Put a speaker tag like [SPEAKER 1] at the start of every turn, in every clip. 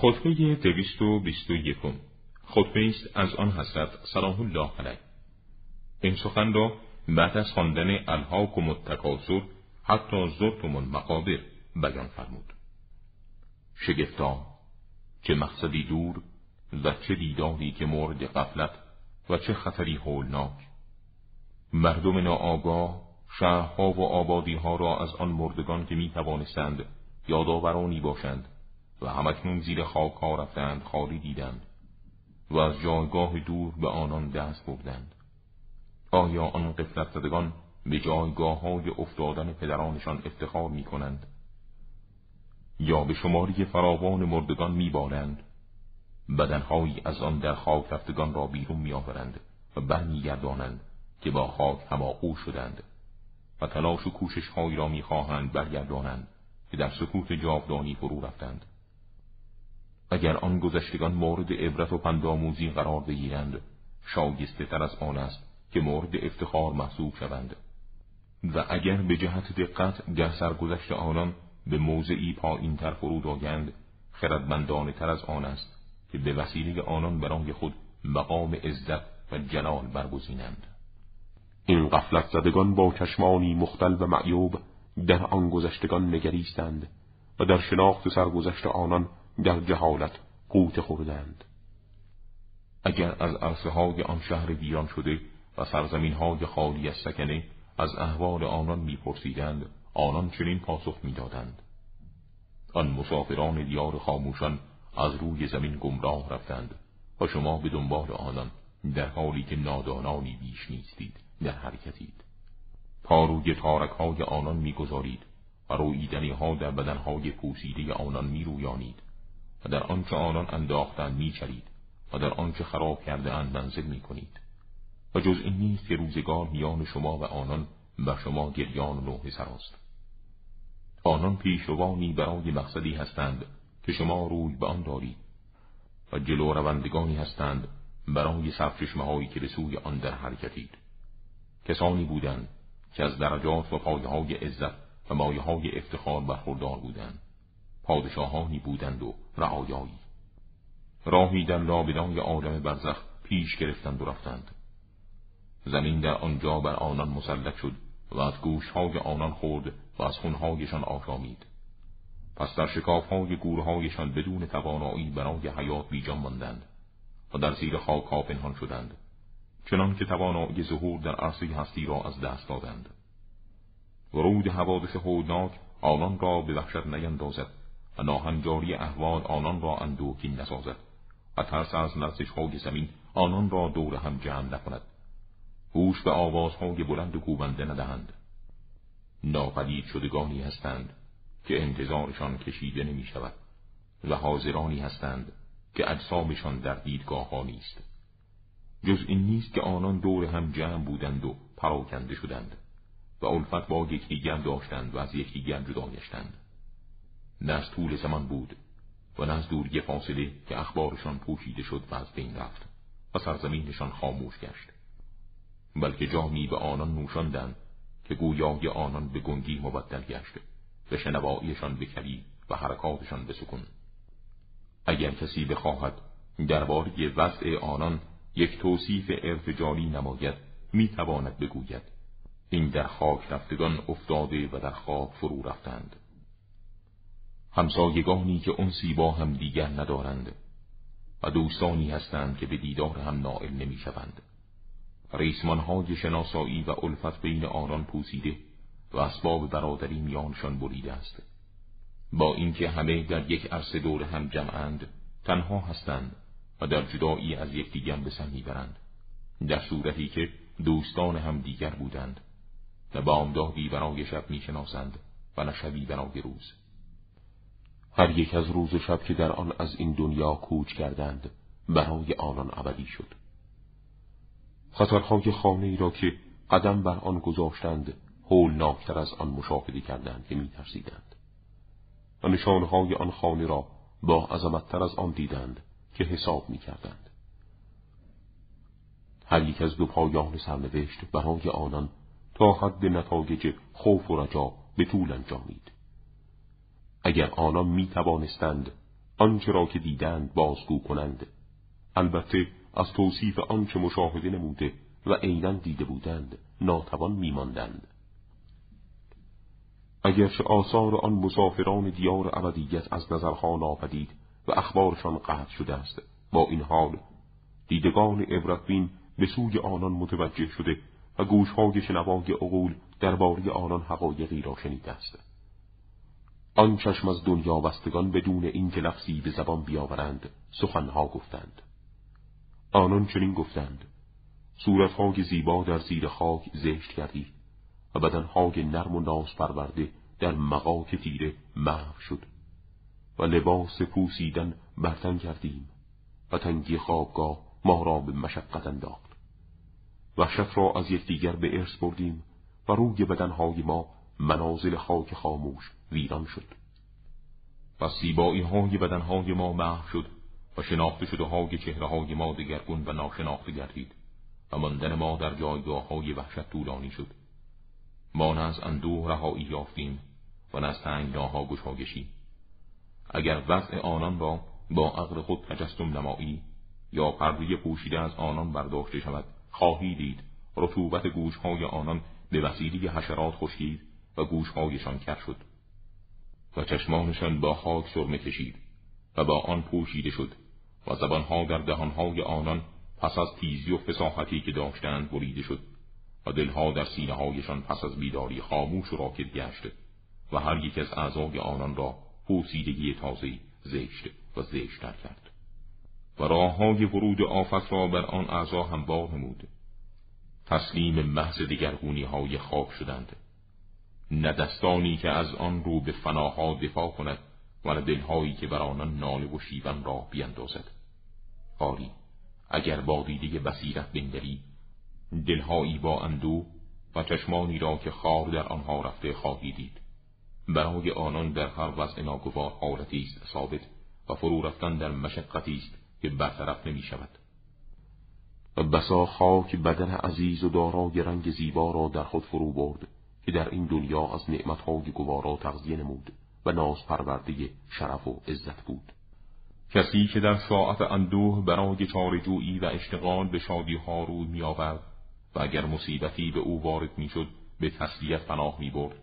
[SPEAKER 1] خطبه دویست و بیست و یکم. خطبه است از آن حضرت سلام الله علیه. این سخن را بعد از خواندن الهاک و متکاسر حتی زرتم المقابر بیان فرمود. شگفتا چه مقصدی دور و چه دیداری که مورد قفلت و چه خطری هولناک. مردم ناآگاه شهرها و آبادیها را از آن مردگان که می توانستند یادآورانی باشند و همکنون زیر خاک ها رفتند خالی دیدند و از جایگاه دور به آنان دست بردند. آیا آن قفلت زدگان به جایگاه های افتادن پدرانشان افتخار می کنند یا به شماری فراوان مردگان می بارند بدنهایی از آن در خاک رفتگان را بیرون می آورند و برمیگردانند که با خاک هماغوش شدند و تلاش و کوشش هایی را می‌خواهند برگردانند که در سکوت جاودانی فرو رفتند. اگر آن گذشتگان مورد عبرت و پندآموزی قرار بگیرند شایسته تر از آن است که مورد افتخار محسوب شوند. و اگر به جهت دقت در سرگذشت آنان به موضعی پایین تر فرود آیند خردمندانه تر از آن است که به وسیله آنان برای خود مقام عزت و جلال برگزینند. این قفلت زدگان با چشمانی مختل و معیوب در آن گذشتگان نگریستند و در شناخت سرگذشت آنان در جهالت قوت خوردند. اگر از عرصه های آن شهر ویران شده و سرزمین های خالی از سکنه از احوال آنان میپرسیدند آنان چنین پاسخ می‌دادند. آن مسافران دیار خاموشان از روی زمین گمراه رفتند و شما به دنبال آنان در حالی که نادانانی بیش نیستید در حرکتید. پاروی تارک های آنان می‌گذارید و رویدنی ها در بدنهای پوسیده آنان میرویانید. و در آنچه آنان انداختند میچرید و در آنچه خراب کرده اند منزل می‌کنید. و جز این نیست که روزگار میان شما و آنان و شما گریان و نوح سراست آنان پیشروانی برای مقصدی هستند که شما روی به آن دارید و جلو روندگانی هستند برای سرچشمه هایی که به سوی آن در حرکتید. کسانی بودند که از درجات و پایه های عزت و مایه های افتخار برخوردار بودند. پادشاهانی بودند و رعایایی. راهی در لابدای عالم برزخ پیش گرفتند و رفتند. زمین در آنجا بر آنان مسلط شد و از گوشهای آنان خورد و از خونهایشان آشامید. پس در شکافهای گورهایشان بدون توانایی برای حیات بیجان ماندند و در زیر خاک ها پنهان شدند چنان که توانایی ظهور در عرصه هستی را از دست دادند. ورود حوادث هولناک آنان را به وحشت نیندازد و ناهنجاری احوال آنان را اندوکین نسازد و ترس از لرزش های زمین آنان را دور هم جمع نکند. گوش به آوازهای بلند و کوبنده ندهند. ناپدید شدگانی هستند که انتظارشان کشیده نمی شود و حاضرانی هستند که اجسامشان در دیدگاه ها نیست. جز این نیست که آنان دور هم جمع بودند و پراکنده شدند و الفت با یکدیگر داشتند و از یکدیگر جدا گشتند. نه از طول زمان بود و نه از دوری فاصله که اخبارشان پوشیده شد و از بین رفت و سرزمینشان خاموش گشت. بلکه جامی به آنان نوشاندند که گویای آنان به گنگی مبدل گشت و شنواییشان به کلی و حرکاتشان به سکون. اگر کسی بخواهد درباره وضع آنان یک توصیف ارتجالی نماید می‌تواند بگوید. این در خاک رفتگان افتاده و در خاک فرو رفتند. همسایگانی که انسی با هم دیگر ندارند و دوستانی هستند که به دیدار هم نائل نمی‌شوند. ریسمانهای شناسایی و الفت بین آنان پوسیده و اسباب برادری میانشان بریده است. با اینکه همه در یک عرصه دور هم جمعند تنها هستند و در جدایی از یکدیگر به سر می‌برند. در صورتی که دوستان هم دیگر بودند نه بامدادی برای شب می‌شناسند و نه شبی برای روز. هر یک از روز و شب که در آن از این دنیا کوچ کردند برای آنان ابدی شد. خطرهای خانه ای را که قدم بر آن گذاشتند هولناکتر از آن مشاهده کردند که میترسیدند. و نشانهای آن خانه را با عظمتتر از آن دیدند که حساب می‌کردند. هر یک از دو پایان سرنوشت برای آنان تا حد نتایج خوف و رجا به طول انجامید. اگر آنان می توانستند آنچه را که دیدند بازگو کنند. البته از توصیف آنچه مشاهده نموده و عینا دیده بودند ناتوان میماندند. اگرچه آثار آن مسافران دیار ابدیت از نظرها ناپدید و اخبارشان قطع شده است با این حال دیدگان عبرتبین به سوی آنان متوجه شده و گوشهای شنوای عقول درباره آنان حقایقی را شنیده است. آن چشم از دنیا بستگان بدون اینکه لفظی به زبان بیاورند سخنها گفتند. آنان چنین گفتند. صورتهای زیبا در زیر خاک زشت کردی و بدنهای نرم و ناز پرورده در مقاک تیره محو شد و لباس پوسیدن برتن کردیم و تنگی خوابگاه ما را به مشقت انداخت. وحشت را از یکدیگر به ارث بردیم و روی بدنهای ما منازل خاک خاموش ویران شد. و سیبایی های بدنهای ما محو شد و شناخته شده های چهره های ما دگرگون و ناشناخته گردید و ماندن ما در جایگاه های وحشت طولانی شد. ما نه از اندوه رهایی یافتیم و نه از تنگناها گشایشی اگر وضع آنان را با عقل خود تجسم نمایی یا پرده پوشیده از آنان برداشته شود خواهی دید رطوبت گوشهای آنان به وسیله حشرات خشکید و گوشهایشان کر شد و چشمانشان با خاک سرمه کشید و با آن پوشیده شد و زبانها در دهانهای آنان پس از تیزی و فساحتی که داشتند بریده شد و دلها در سینه هایشان پس از بیداری خاموش و راکد گشت و هر یک از اعضای آنان را پوسیدگی تازه زشت و زشتر کرد. و راه های ورود آفت را بر آن اعضا هموار نمود. تسلیم محض دگرگونی های خواب شدند. نه دستانی که از آن رو به فناها دفاع کند و نه دلهایی که بر آنان ناله و شیون را بیندازد. آری اگر با دیده بصیرت بنگری دلهایی با اندو و چشمانی را که خار در آنها رفته خواهی دید. برای آنان در هر وضع ناگوار حالتی است ثابت و فرو رفتن در مشقتی است که برطرف نمی شود. و بسا خاک بدن عزیز و دارای رنگ زیبا را در خود فرو برد. که در این دنیا از نعمتهای گوارا تغذیه نمود و ناز پرورده شرف و عزت بود. کسی که در ساعت اندوه برای چارجویی و اشتغال به شادی ها روی می و اگر مصیبتی به او وارد می شد به تسلیت پناه می برد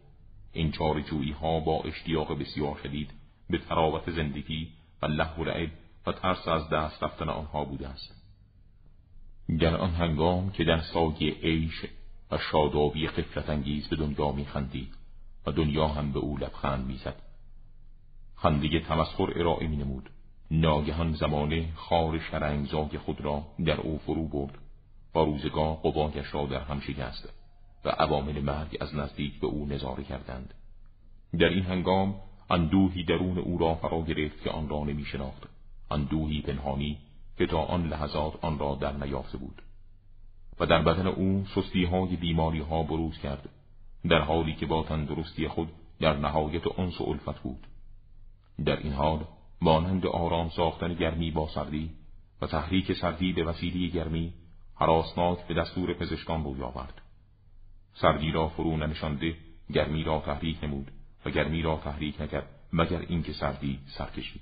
[SPEAKER 1] این چارجویی ها با اشتیاق بسیار شدید به تراوت زندگی و لحو لعب و ترس از دست رفتن آنها بوده است. در آن هنگام که در سایه عیش و شادابی قفلت انگیز به دنیا میخندید و دنیا هم به او لبخند می‌زد خنده تمسخر ارائه می نمود. ناگهان زمانه خار شرنگزاگ خود را در او فرو برد و روزگاه قبایش را در هم شکست و عوامل مرگ از نزدیک به او نظاره کردند. در این هنگام اندوهی درون او را فرا گرفت که آن را نمی شناخت. اندوهی پنهانی که تا آن لحظات آن را در نیافته بود. و در بدن او سستی های بیماری ها بروز کرد در حالی که با تندرستی خود در نهایت انس و الفت بود. در این حال مانند آرام ساختن گرمی با سردی و تحریک سردی به وسیله گرمی حراسناک به دستور پزشکان روی آورد. سردی را فرو ننشانده گرمی را تحریک نمود و گرمی را تحریک نکرد مگر اینکه سردی سر کشید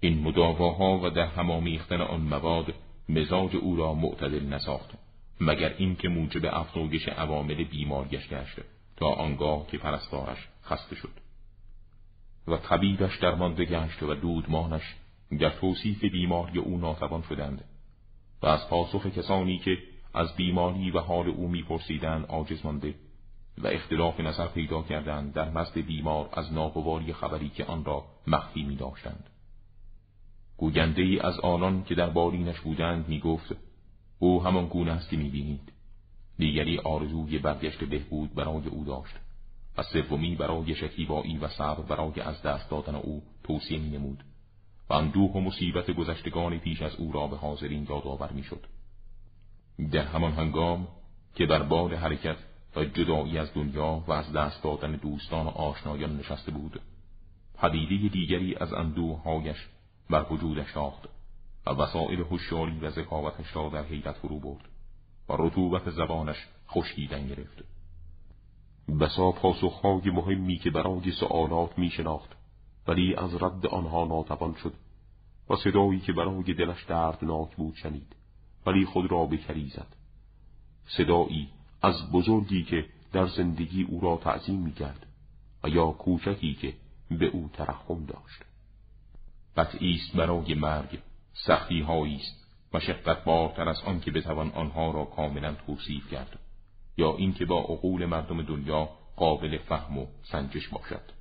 [SPEAKER 1] این مداواها و در همامیختن آن مواد مزاج او را معتدل نساخت مگر اینکه موجب افزایش عوامل بیماریش گشت تا آنگاه که پرستارش خسته شد و طبیبش درمانده گشت و دودمانش در توصیف بیماری او ناتوان شدند و از پاسخ کسانی که از بیماری و حال او میپرسیدند عاجز مانده و اختلاف نظر پیدا کردند در مزد بیمار از ناگواری خبری که آن را مخفی می داشتند. گوینده ای از آنان که در بالینش بودند می گفت او همان گونه است که می بینید. دیگری آرزوی برگشت بهبود برای او داشت و سومی برای شکیبایی و صبر برای از دست دادن او توصیه می نمود و اندوه و مصیبت گذشتگان پیش از او را به حاضرین یادآور می شد. در همان هنگام که بر بال حرکت و جدایی از دنیا و از دست دادن دوستان و آشنایان نشسته بود پدیده دیگری از اندوههایش بر وجودش تاخت و وسایل هوشیاری و ذکاوتش را در حیرت فرو برد و رطوبت زبانش خشکیدن گرفت. بسا پاسخهای مهمی که برای سوالات می شناخت
[SPEAKER 2] ولی از رد آنها ناتوان شد و صدایی که برای دلش دردناک بود شنید ولی خود را بکری زد. صدایی از بزرگی که در زندگی او را تعظیم می کرد و یا کوچکی که به او ترحم داشت.
[SPEAKER 1] قطعی است برای مرگ سختی است. مشقت بارتر از آن که بتوان آنها را کاملا توصیف کرد یا اینکه با عقول مردم دنیا قابل فهم و سنجش باشد.